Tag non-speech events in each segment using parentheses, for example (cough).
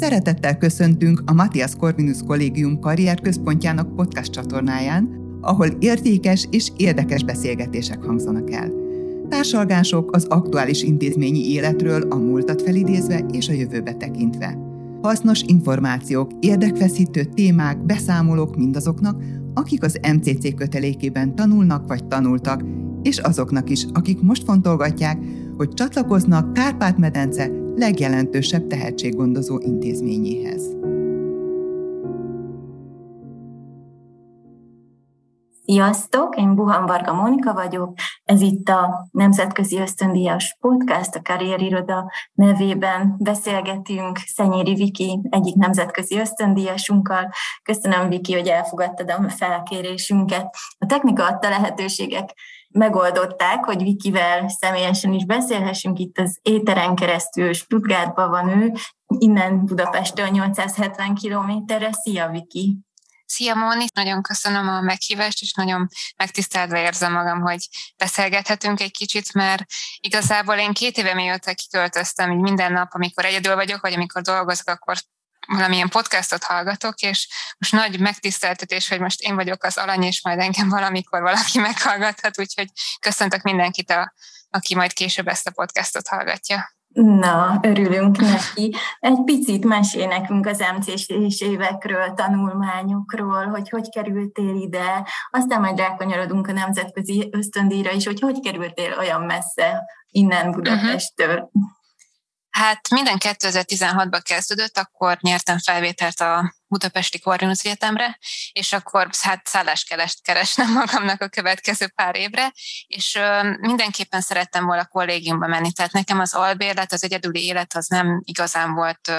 Szeretettel köszöntünk a Matthias Corvinus Kollégium karrierközpontjának podcast csatornáján, ahol értékes és érdekes beszélgetések hangzanak el. Társalgások az aktuális intézményi életről a múltat felidézve és a jövőbe tekintve. Hasznos információk, érdekfeszítő témák, beszámolók mindazoknak, akik az MCC kötelékében tanulnak vagy tanultak, és azoknak is, akik most fontolgatják, hogy csatlakoznak Kárpát-medence legjelentősebb tehetséggondozó intézményéhez. Sziasztok, én Buhan Varga Mónika vagyok, ez itt a Nemzetközi Ösztöndíjas Podcast, a Karrieriroda nevében beszélgetünk Szenyéri Viki egyik nemzetközi ösztöndíjasunkkal. Köszönöm, Viki, hogy elfogadtad a felkérésünket. A technika adta lehetőségek megoldották, hogy Vikivel személyesen is beszélhessünk. Itt az éteren keresztül Stuttgartban van ő, innen Budapestről 870 kilométerre. Szia, Viki! Szia Móni, nagyon köszönöm a meghívást, és nagyon megtisztelve érzem magam, hogy beszélgethetünk egy kicsit, mert igazából én két éve mióta kiköltöztem, így minden nap, amikor egyedül vagyok, vagy amikor dolgozok, akkor valamilyen podcastot hallgatok, és most nagy megtiszteltetés, hogy most én vagyok az alany, és majd engem valamikor valaki meghallgathat, úgyhogy köszöntök mindenkit, a, aki majd később ezt a podcastot hallgatja. Na, örülünk neki. Egy picit mesél nekünk az MC-s évekről, tanulmányokról, hogy hogy kerültél ide, aztán majd rákanyarodunk a nemzetközi ösztöndíjra is, hogy hogy kerültél olyan messze innen Budapesttől. Uh-huh. Hát minden 2016-ban kezdődött, akkor nyertem felvételt a Budapesti Corvinus Egyetemre, és akkor hát szállást keresnem magamnak a következő pár évre, és mindenképpen szerettem volna kollégiumba menni. Tehát nekem az albérlet, az egyedüli élet az nem igazán volt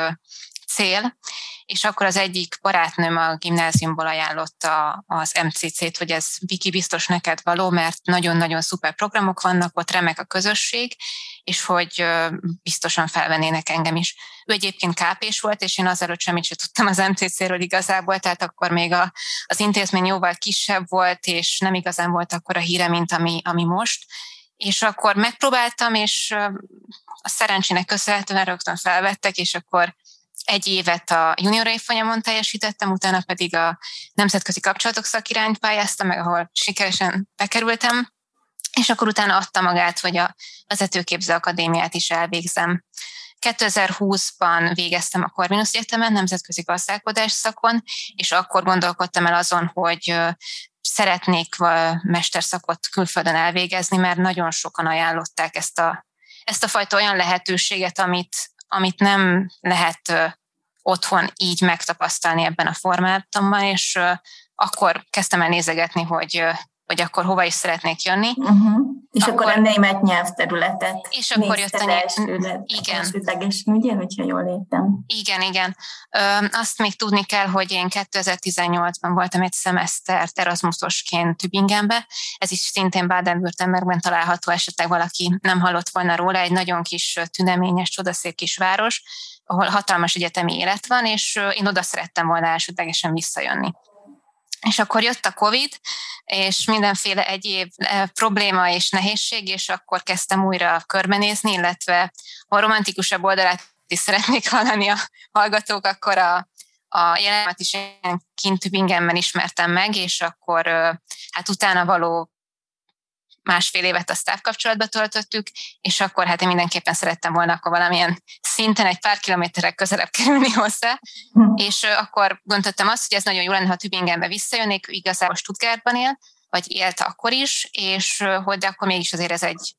cél, és akkor az egyik barátnőm a gimnáziumból ajánlotta az MCC-t, hogy ez Viki biztos neked való, mert nagyon-nagyon szuper programok vannak, ott remek a közösség, és hogy biztosan felvennének engem is. Ő egyébként kápés volt, és én azelőtt semmit sem tudtam az MCC-ről igazából, tehát akkor még a, az intézmény jóval kisebb volt, és nem igazán volt akkor a híre, mint ami, ami most. És akkor megpróbáltam, és a szerencsének köszönhetően rögtön felvettek, és akkor egy évet a junior évfolyamon teljesítettem, utána pedig a nemzetközi kapcsolatok szakirányt pályáztam, meg ahol sikeresen bekerültem, és akkor utána adta magát, hogy a vezetőképző akadémiát is elvégzem. 2020-ban végeztem a Corvinus Egyetemen, nemzetközi gazdálkodás szakon, és akkor gondolkodtam el azon, hogy szeretnék mesterszakot külföldön elvégezni, mert nagyon sokan ajánlották ezt a, ezt a fajta olyan lehetőséget, amit, amit nem lehet otthon így megtapasztalni ebben a formátumban, és akkor kezdtem el nézegetni, hogy hogy akkor hova is szeretnék jönni. Uh-huh. És akkor, akkor a német nyelvterületet És akkor jött a német, igen. Elsődlegesen, ugye, hogyha jól értem. Igen, igen. Ö, azt még tudni kell, hogy én 2018-ban voltam egy szemeszter Erasmusosként Tübingenbe, ez is szintén Baden-Württembergben található, esetleg valaki nem hallott volna róla, egy nagyon kis tüneményes, csodaszép kis város, ahol hatalmas egyetemi élet van, és én oda szerettem volna elsődlegesen visszajönni. És akkor jött a COVID, és mindenféle egyéb probléma és nehézség, és akkor kezdtem újra körbenézni, illetve a romantikusabb oldalát is szeretnék (laughs) hallani a hallgatók, akkor a, a jelenemet is én kint Tübingenben ismertem meg, és akkor hát utána való másfél évet a staff kapcsolatba töltöttük, és akkor hát én mindenképpen szerettem volna akkor valamilyen szinten egy pár kilométerek közelebb kerülni hozzá, hm. és akkor gondoltam azt, hogy ez nagyon jó lenne, ha Tübingenbe visszajönnék, igazából Stuttgartban él, vagy élt akkor is, és hogy de akkor mégis azért ez egy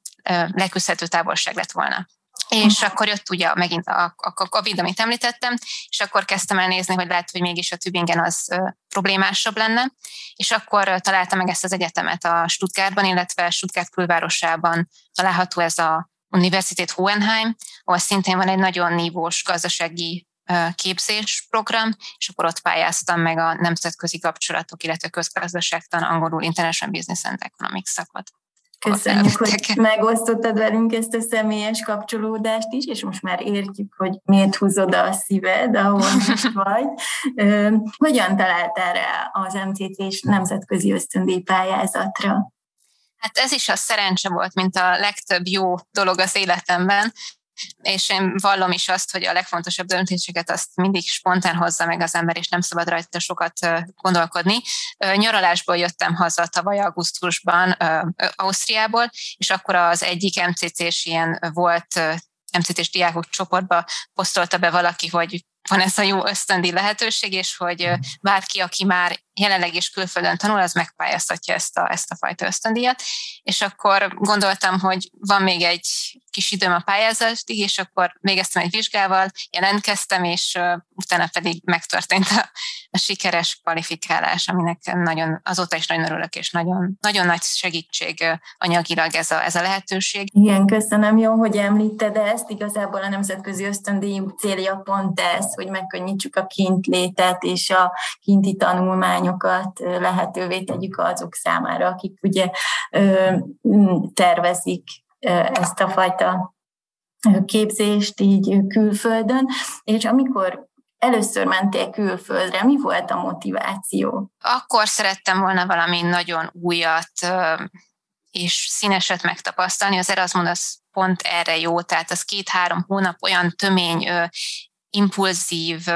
leküzdhető távolság lett volna. És akkor jött ugye megint a, a COVID, amit említettem, és akkor kezdtem el nézni, hogy lehet, hogy mégis a Tübingen az problémásabb lenne, és akkor találtam meg ezt az egyetemet a Stuttgartban, illetve Stuttgart külvárosában található ez a Universität Hohenheim, ahol szintén van egy nagyon nívós gazdasági képzésprogram, és akkor ott pályáztam meg a nemzetközi kapcsolatok, illetve közgazdaságtan, angolul International Business and Economics szakot. Köszönjük, hogy megosztottad velünk ezt a személyes kapcsolódást is, és most már értjük, hogy miért húzod a szíved, ahol most (laughs) vagy. Hogyan találtál rá az MCC-s nemzetközi ösztöndíj pályázatra? Hát ez is a szerencse volt, mint a legtöbb jó dolog az életemben, és én vallom is azt, hogy a legfontosabb döntéseket azt mindig spontán hozza meg az ember, és nem szabad rajta sokat gondolkodni. Nyaralásból jöttem haza tavaly augusztusban Ausztriából, és akkor az egyik MCC-s ilyen volt MCT-s diákok csoportba posztolta be valaki, hogy van ez a jó ösztöndi lehetőség, és hogy bárki, aki már jelenleg is külföldön tanul, az megpályáztatja ezt a, ezt a fajta ösztöndíjat. És akkor gondoltam, hogy van még egy kis időm a pályázatig, és akkor végeztem egy vizsgával, jelentkeztem, és utána pedig megtörtént a, a sikeres kvalifikálás, aminek nagyon, azóta is nagyon örülök, és nagyon, nagyon nagy segítség anyagilag ez a, ez a lehetőség. Igen, köszönöm, jó, hogy említed ezt. Igazából a Nemzetközi Ösztöndíj célja pont ez, hogy megkönnyítsük a kintlétet és a kinti tanulmány tanulmányokat lehetővé tegyük azok számára, akik ugye tervezik ezt a fajta képzést így külföldön, és amikor először mentél külföldre, mi volt a motiváció? Akkor szerettem volna valami nagyon újat és színeset megtapasztalni. Az Erasmus pont erre jó, tehát az két-három hónap olyan tömény impulzív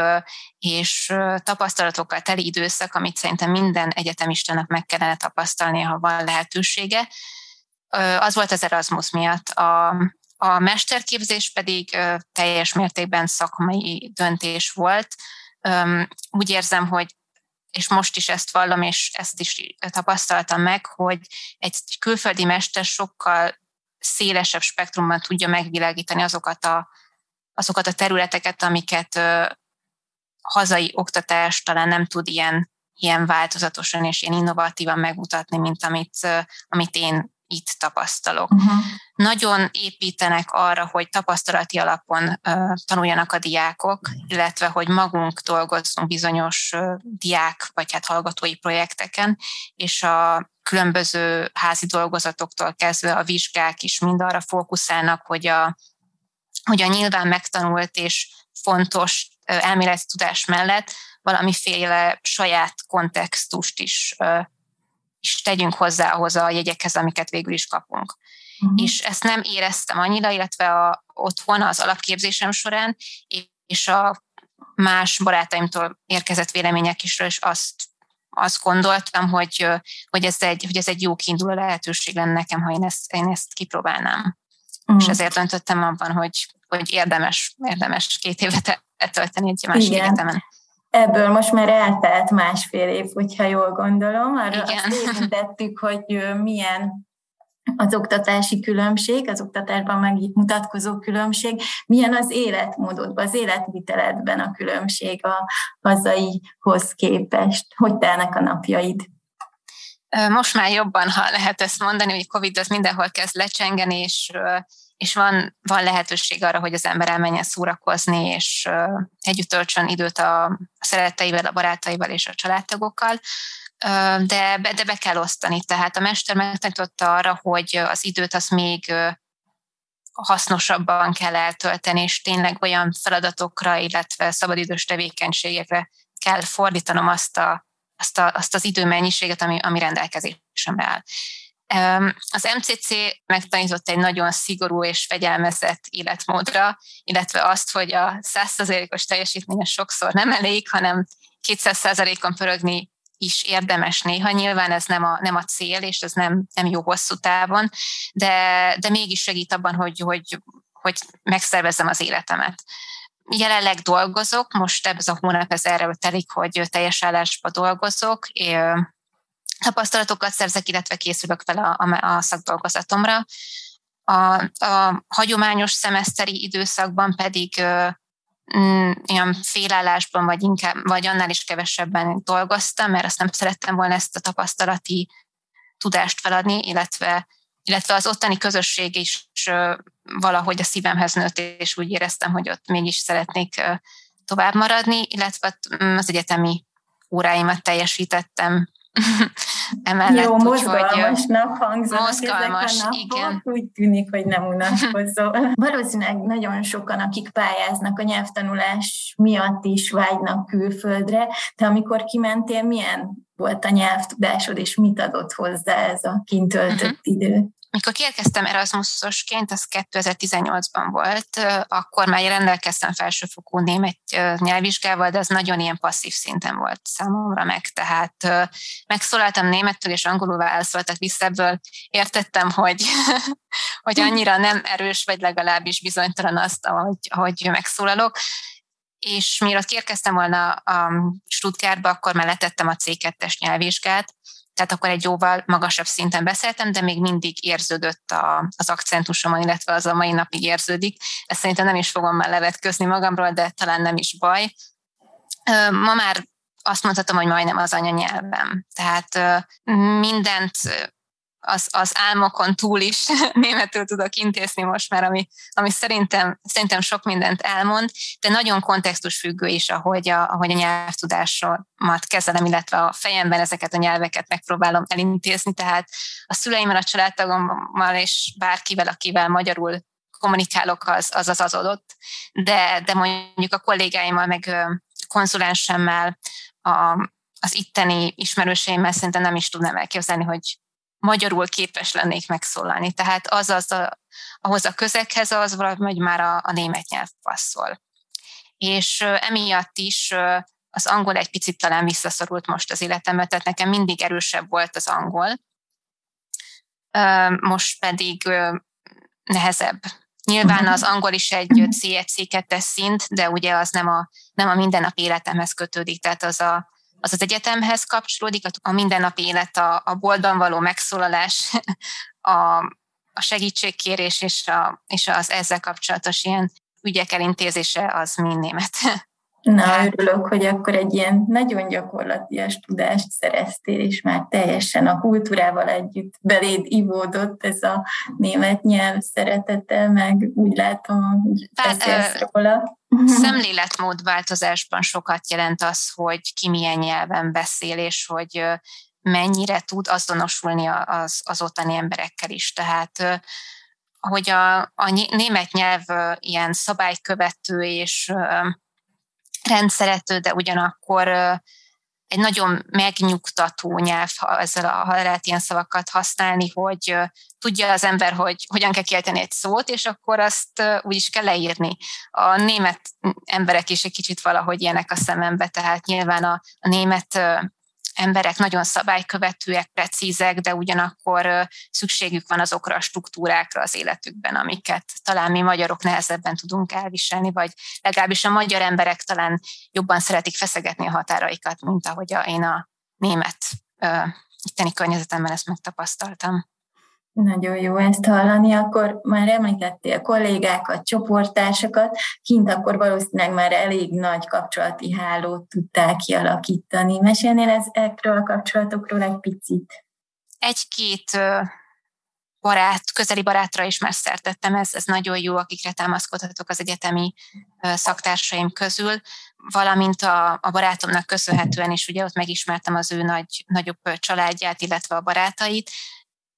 és tapasztalatokkal teli időszak, amit szerintem minden egyetemistának meg kellene tapasztalni, ha van lehetősége. Az volt az Erasmus miatt. A, a mesterképzés pedig teljes mértékben szakmai döntés volt. Úgy érzem, hogy és most is ezt vallom, és ezt is tapasztaltam meg, hogy egy külföldi mester sokkal szélesebb spektrumban tudja megvilágítani azokat a azokat a területeket, amiket hazai oktatás talán nem tud ilyen, ilyen változatosan és ilyen innovatívan megmutatni, mint amit, amit én itt tapasztalok. Uh-huh. Nagyon építenek arra, hogy tapasztalati alapon uh, tanuljanak a diákok, illetve hogy magunk dolgozzunk bizonyos uh, diák vagy hát hallgatói projekteken, és a különböző házi dolgozatoktól kezdve a vizsgák is mind arra fókuszálnak, hogy a, hogy a nyilván megtanult és fontos elméleti tudás mellett valamiféle saját kontextust is, is tegyünk hozzá ahhoz a jegyekhez, amiket végül is kapunk. Uh-huh. És ezt nem éreztem annyira, illetve a, otthon az alapképzésem során, és a más barátaimtól érkezett vélemények is, és azt, azt gondoltam, hogy, hogy, ez egy, hogy ez egy jó kiinduló lehetőség lenne nekem, ha én ezt, én ezt kipróbálnám. Uh-huh. És ezért döntöttem abban, hogy hogy érdemes, érdemes két évet eltölteni egy másik Igen. egyetemen. Ebből most már eltelt másfél év, hogyha jól gondolom. Arra Igen. azt érintettük, hogy milyen az oktatási különbség, az oktatásban megmutatkozó különbség, milyen az életmódodban, az életviteledben a különbség a hazaihoz képest. Hogy telnek a napjaid? Most már jobban, ha lehet ezt mondani, hogy Covid az mindenhol kezd lecsengeni, és és van, van lehetőség arra, hogy az ember elmenjen szórakozni, és együtt töltsön időt a szeretteivel, a barátaival és a családtagokkal, de, de be kell osztani. Tehát a mester megtanította arra, hogy az időt az még hasznosabban kell eltölteni, és tényleg olyan feladatokra, illetve szabadidős tevékenységekre kell fordítanom azt, a, azt, a, azt az időmennyiséget, ami, ami rendelkezésemre áll. Az MCC megtanított egy nagyon szigorú és fegyelmezett életmódra, illetve azt, hogy a 100%-os teljesítmény sokszor nem elég, hanem 200%-on pörögni is érdemes néha. Nyilván ez nem a, nem a cél, és ez nem, nem jó hosszú távon, de, de mégis segít abban, hogy, hogy, hogy megszervezzem az életemet. Jelenleg dolgozok, most ez a hónap ez erről telik, hogy teljes állásba dolgozok, tapasztalatokat szerzek, illetve készülök fel a, a, szakdolgozatomra. A, a hagyományos szemeszteri időszakban pedig mm, olyan félállásban, vagy, inkább, vagy annál is kevesebben dolgoztam, mert azt nem szerettem volna ezt a tapasztalati tudást feladni, illetve, illetve az ottani közösség is valahogy a szívemhez nőtt, és úgy éreztem, hogy ott mégis szeretnék tovább maradni, illetve mm, az egyetemi óráimat teljesítettem (laughs) emellett. Jó, mozgalmasnak hangzanak mozgalmas, ezek a napok, igen. úgy tűnik, hogy nem unatkozol. (laughs) Valószínűleg nagyon sokan, akik pályáznak a nyelvtanulás miatt is vágynak külföldre, de amikor kimentél, milyen volt a nyelvtudásod, és mit adott hozzá ez a kintöltött uh-huh. idő? Mikor kiérkeztem Erasmusosként, az 2018-ban volt, akkor már rendelkeztem felsőfokú német nyelvvizsgával, de az nagyon ilyen passzív szinten volt számomra meg, tehát megszólaltam németül és angolul válaszoltak vissza, ebből értettem, hogy, (laughs) hogy annyira nem erős, vagy legalábbis bizonytalan azt, ahogy, ahogy megszólalok, és mielőtt kiérkeztem volna a Stuttgartba, akkor már letettem a C2-es nyelvvizsgát, tehát akkor egy jóval magasabb szinten beszéltem, de még mindig érződött a, az akcentusomon, illetve az a mai napig érződik. Ezt szerintem nem is fogom már levetközni magamról, de talán nem is baj. Ma már azt mondhatom, hogy majdnem az anyanyelvem. Tehát mindent az, az álmokon túl is (laughs) németül tudok intézni most már, ami, ami szerintem, szerintem sok mindent elmond, de nagyon kontextusfüggő is, ahogy a, ahogy a nyelvtudásomat kezelem, illetve a fejemben ezeket a nyelveket megpróbálom elintézni, tehát a szüleimmel, a családtagommal és bárkivel, akivel magyarul kommunikálok, az az, az, az adott, de, de mondjuk a kollégáimmal, meg konzulensemmel, a, az itteni ismerőseimmel szerintem nem is tudnám elképzelni, hogy magyarul képes lennék megszólalni. Tehát az, az a, ahhoz a közeghez az valahogy már a, a német nyelv passzol. És emiatt is az angol egy picit talán visszaszorult most az életembe, tehát nekem mindig erősebb volt az angol, most pedig nehezebb. Nyilván az angol is egy C1, C2-es szint, de ugye az nem a, nem a mindennapi életemhez kötődik, tehát az a, az az egyetemhez kapcsolódik, a mindennapi élet, a, a boltban való megszólalás, (laughs) a, a segítségkérés és, a, és az ezzel kapcsolatos ilyen ügyek elintézése az mind német. (laughs) Na, hát. örülök, hogy akkor egy ilyen nagyon gyakorlatias tudást szereztél, és már teljesen a kultúrával együtt beléd ivódott ez a német nyelv szeretete, meg úgy látom, hogy beszélsz róla. (laughs) Szemléletmódváltozásban sokat jelent az, hogy ki milyen nyelven beszél, és hogy mennyire tud azonosulni az, az ottani emberekkel is. Tehát hogy a, a német nyelv ilyen szabálykövető és rendszerető, de ugyanakkor egy nagyon megnyugtató nyelv, ha, ezzel a, ha lehet ilyen szavakat használni, hogy tudja az ember, hogy hogyan kell kiejteni egy szót, és akkor azt úgy is kell leírni. A német emberek is egy kicsit valahogy ilyenek a szemembe, tehát nyilván a, a német emberek nagyon szabálykövetőek, precízek, de ugyanakkor szükségük van azokra a struktúrákra az életükben, amiket talán mi magyarok nehezebben tudunk elviselni, vagy legalábbis a magyar emberek talán jobban szeretik feszegetni a határaikat, mint ahogy én a német itteni környezetemben ezt megtapasztaltam. Nagyon jó ezt hallani, akkor már említettél kollégákat, csoporttársakat, kint akkor valószínűleg már elég nagy kapcsolati hálót tudtál kialakítani. Mesélnél ezekről a kapcsolatokról egy picit? Egy-két barát, közeli barátra is már szertettem, ez, ez nagyon jó, akikre támaszkodhatok az egyetemi szaktársaim közül, valamint a, a barátomnak köszönhetően is, ugye ott megismertem az ő nagy, nagyobb családját, illetve a barátait,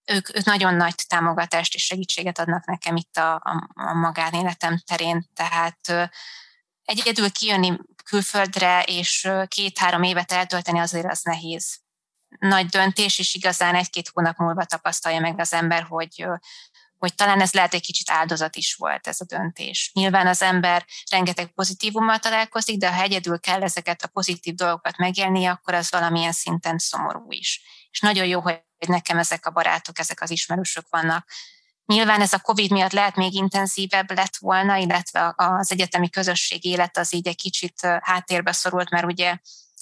ők, ők nagyon nagy támogatást és segítséget adnak nekem itt a, a, a magánéletem terén, tehát egyedül kijönni külföldre és két-három évet eltölteni azért az nehéz. Nagy döntés, és igazán egy-két hónap múlva tapasztalja meg az ember, hogy, hogy talán ez lehet egy kicsit áldozat is volt ez a döntés. Nyilván az ember rengeteg pozitívummal találkozik, de ha egyedül kell ezeket a pozitív dolgokat megélni, akkor az valamilyen szinten szomorú is. És nagyon jó, hogy nekem ezek a barátok, ezek az ismerősök vannak. Nyilván ez a COVID miatt lehet még intenzívebb lett volna, illetve az egyetemi közösség élet az így egy kicsit háttérbe szorult, mert ugye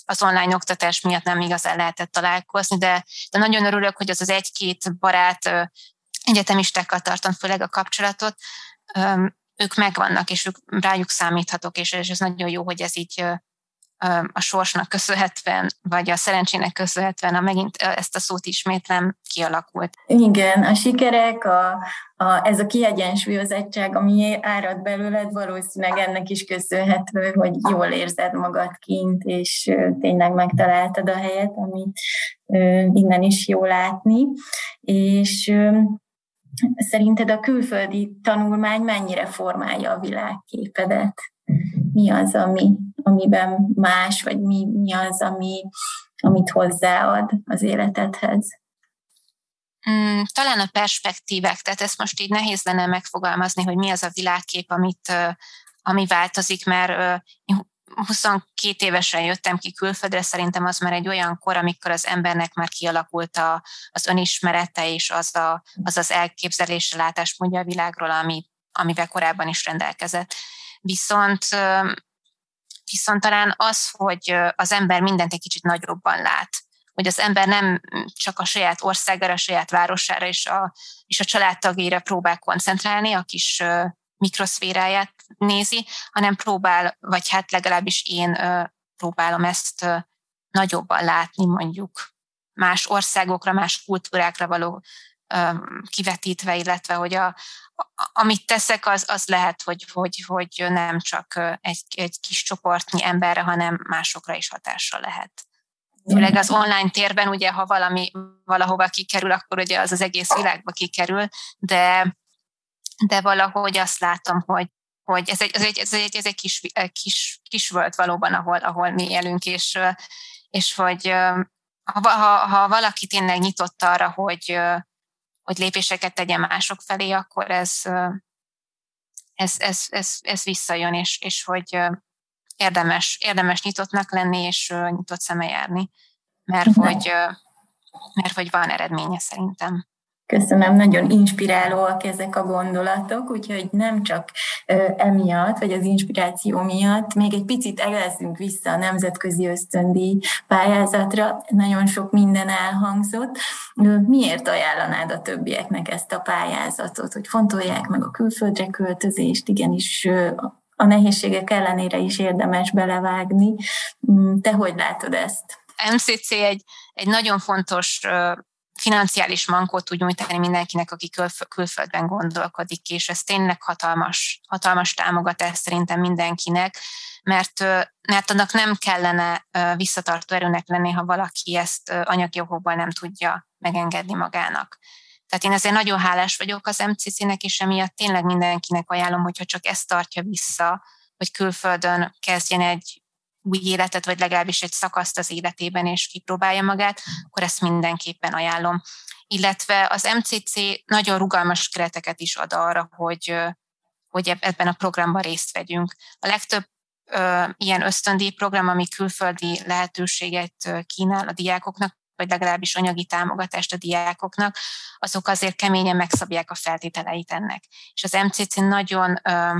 az online oktatás miatt nem igazán lehetett találkozni, de, de nagyon örülök, hogy az az egy-két barát egyetemistákkal tartom főleg a kapcsolatot, ők megvannak, és ők rájuk számíthatok, és ez nagyon jó, hogy ez így a sorsnak köszönhetően, vagy a szerencsének köszönhetően, a megint ezt a szót ismétlem, kialakult. Igen, a sikerek, a, a, ez a kiegyensúlyozottság, ami árad belőled, valószínűleg ennek is köszönhető, hogy jól érzed magad kint, és tényleg megtaláltad a helyet, amit innen is jó látni. És szerinted a külföldi tanulmány mennyire formálja a világképedet? Mi az, ami amiben más, vagy mi, mi az, ami, amit hozzáad az életedhez? Mm, talán a perspektívek, tehát ezt most így nehéz lenne megfogalmazni, hogy mi az a világkép, amit, ami változik, mert 22 évesen jöttem ki külföldre, szerintem az már egy olyan kor, amikor az embernek már kialakult a, az önismerete és az, a, az az elképzelése, látásmódja a világról, ami, amivel korábban is rendelkezett. Viszont viszont talán az, hogy az ember mindent egy kicsit nagyobban lát, hogy az ember nem csak a saját országára, a saját városára és a, és a családtagére próbál koncentrálni, a kis mikroszféráját nézi, hanem próbál, vagy hát legalábbis én próbálom ezt nagyobban látni mondjuk más országokra, más kultúrákra való kivetítve, illetve hogy a, amit teszek, az, az lehet, hogy, hogy, hogy nem csak egy, egy kis csoportnyi emberre, hanem másokra is hatással lehet. Főleg az online térben, ugye, ha valami valahova kikerül, akkor ugye az az egész világba kikerül, de, de valahogy azt látom, hogy, hogy ez egy, ez egy, ez egy, ez egy kis, kis, kis volt valóban, ahol, ahol mi élünk, és, és hogy ha, ha, ha valaki tényleg nyitott arra, hogy, hogy lépéseket tegyen mások felé, akkor ez, ez, ez, ez, ez visszajön, és, és hogy érdemes, érdemes nyitottnak lenni, és nyitott szeme járni, mert hogy, mert hogy van eredménye szerintem. Köszönöm, nagyon inspirálóak ezek a gondolatok, úgyhogy nem csak emiatt, vagy az inspiráció miatt, még egy picit elezzünk vissza a nemzetközi ösztöndíj pályázatra, nagyon sok minden elhangzott. Miért ajánlanád a többieknek ezt a pályázatot, hogy fontolják meg a külföldre költözést, igenis a nehézségek ellenére is érdemes belevágni. Mm, te hogy látod ezt? MCC egy, egy nagyon fontos financiális mankót tud nyújtani mindenkinek, aki külföldben gondolkodik, és ez tényleg hatalmas, hatalmas támogatás szerintem mindenkinek, mert, mert annak nem kellene visszatartó erőnek lenni, ha valaki ezt anyagi okokból nem tudja megengedni magának. Tehát én ezért nagyon hálás vagyok az MCC-nek, és emiatt tényleg mindenkinek ajánlom, hogyha csak ezt tartja vissza, hogy külföldön kezdjen egy új életet, vagy legalábbis egy szakaszt az életében, és kipróbálja magát, akkor ezt mindenképpen ajánlom. Illetve az MCC nagyon rugalmas kereteket is ad arra, hogy, hogy ebben a programban részt vegyünk. A legtöbb ö, ilyen ösztöndíj program, ami külföldi lehetőséget kínál a diákoknak, vagy legalábbis anyagi támogatást a diákoknak, azok azért keményen megszabják a feltételeit ennek. És az MCC nagyon ö,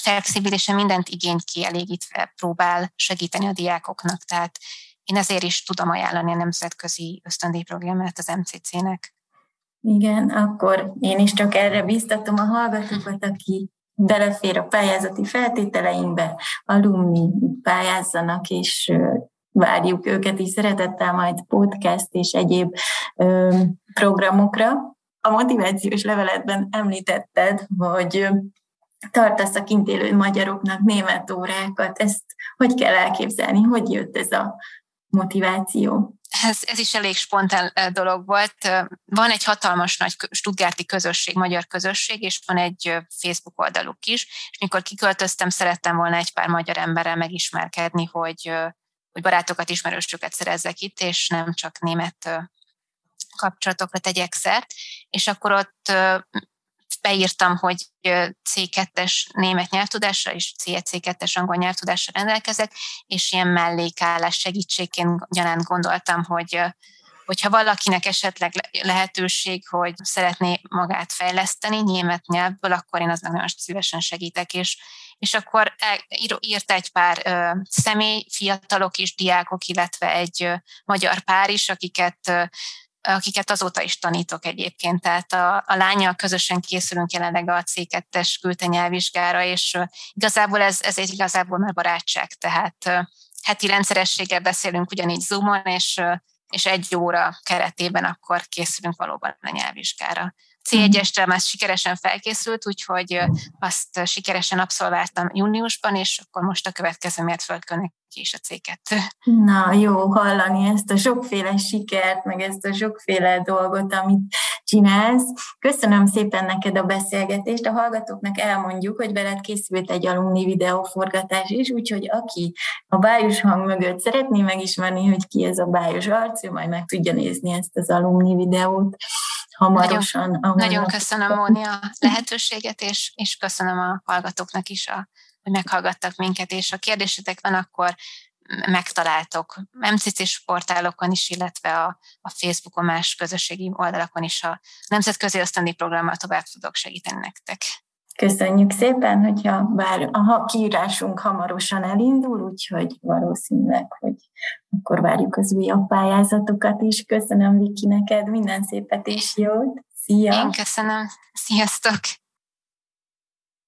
flexibilisen mindent igényt kielégítve próbál segíteni a diákoknak, tehát én ezért is tudom ajánlani a nemzetközi ösztöndíjprogramját az MCC-nek. Igen, akkor én is csak erre biztatom a hallgatókat, aki belefér a pályázati feltételeinkbe, alumni pályázzanak, és várjuk őket is szeretettel majd podcast és egyéb ö, programokra. A motivációs leveletben említetted, hogy tartasz a kint élő magyaroknak német órákat. Ezt hogy kell elképzelni? Hogy jött ez a motiváció? Ez, ez is elég spontán dolog volt. Van egy hatalmas nagy Stuttgarti közösség, magyar közösség, és van egy Facebook oldaluk is, és mikor kiköltöztem, szerettem volna egy pár magyar emberrel megismerkedni, hogy, hogy barátokat, ismerősöket szerezzek itt, és nem csak német kapcsolatokra tegyek szert, és akkor ott beírtam, hogy C2-es német nyelvtudásra és C2-es angol nyelvtudásra rendelkezek, és ilyen mellékállás segítségként gyanánt gondoltam, hogy hogyha valakinek esetleg lehetőség, hogy szeretné magát fejleszteni német nyelvből, akkor én aznak nagyon szívesen segítek, és, és akkor írt egy pár ö, személy, fiatalok és diákok, illetve egy ö, magyar pár is, akiket ö, akiket azóta is tanítok egyébként. Tehát a, a lányjal közösen készülünk jelenleg a C2-es küldte nyelvvizsgára, és igazából ez, ez egy igazából már barátság, tehát heti rendszerességgel beszélünk ugyanígy Zoomon, és, és egy óra keretében akkor készülünk valóban a nyelvvizsgára. C1-esre már sikeresen felkészült, úgyhogy azt sikeresen abszolváltam júniusban, és akkor most a következő mértföldkönnek is a C2. Na, jó hallani ezt a sokféle sikert, meg ezt a sokféle dolgot, amit csinálsz. Köszönöm szépen neked a beszélgetést. A hallgatóknak elmondjuk, hogy veled készült egy alumni videóforgatás is, úgyhogy aki a bájos hang mögött szeretné megismerni, hogy ki ez a bájos arc, ő majd meg tudja nézni ezt az alumni videót. Hamarosan. Nagyon, nagyon köszönöm, Móni, a lehetőséget, és, és köszönöm a hallgatóknak is, a, hogy meghallgattak minket, és ha kérdésetek van, akkor megtaláltok MCC-s portálokon is, illetve a, a Facebookon más közösségi oldalakon is a Nemzetközi Ösztöndi Programmal tovább tudok segíteni nektek. Köszönjük szépen, hogyha bár a kiírásunk hamarosan elindul, úgyhogy valószínűleg, hogy akkor várjuk az újabb pályázatokat is. Köszönöm, Viki, neked minden szépet és jót. Szia! Én köszönöm. Sziasztok!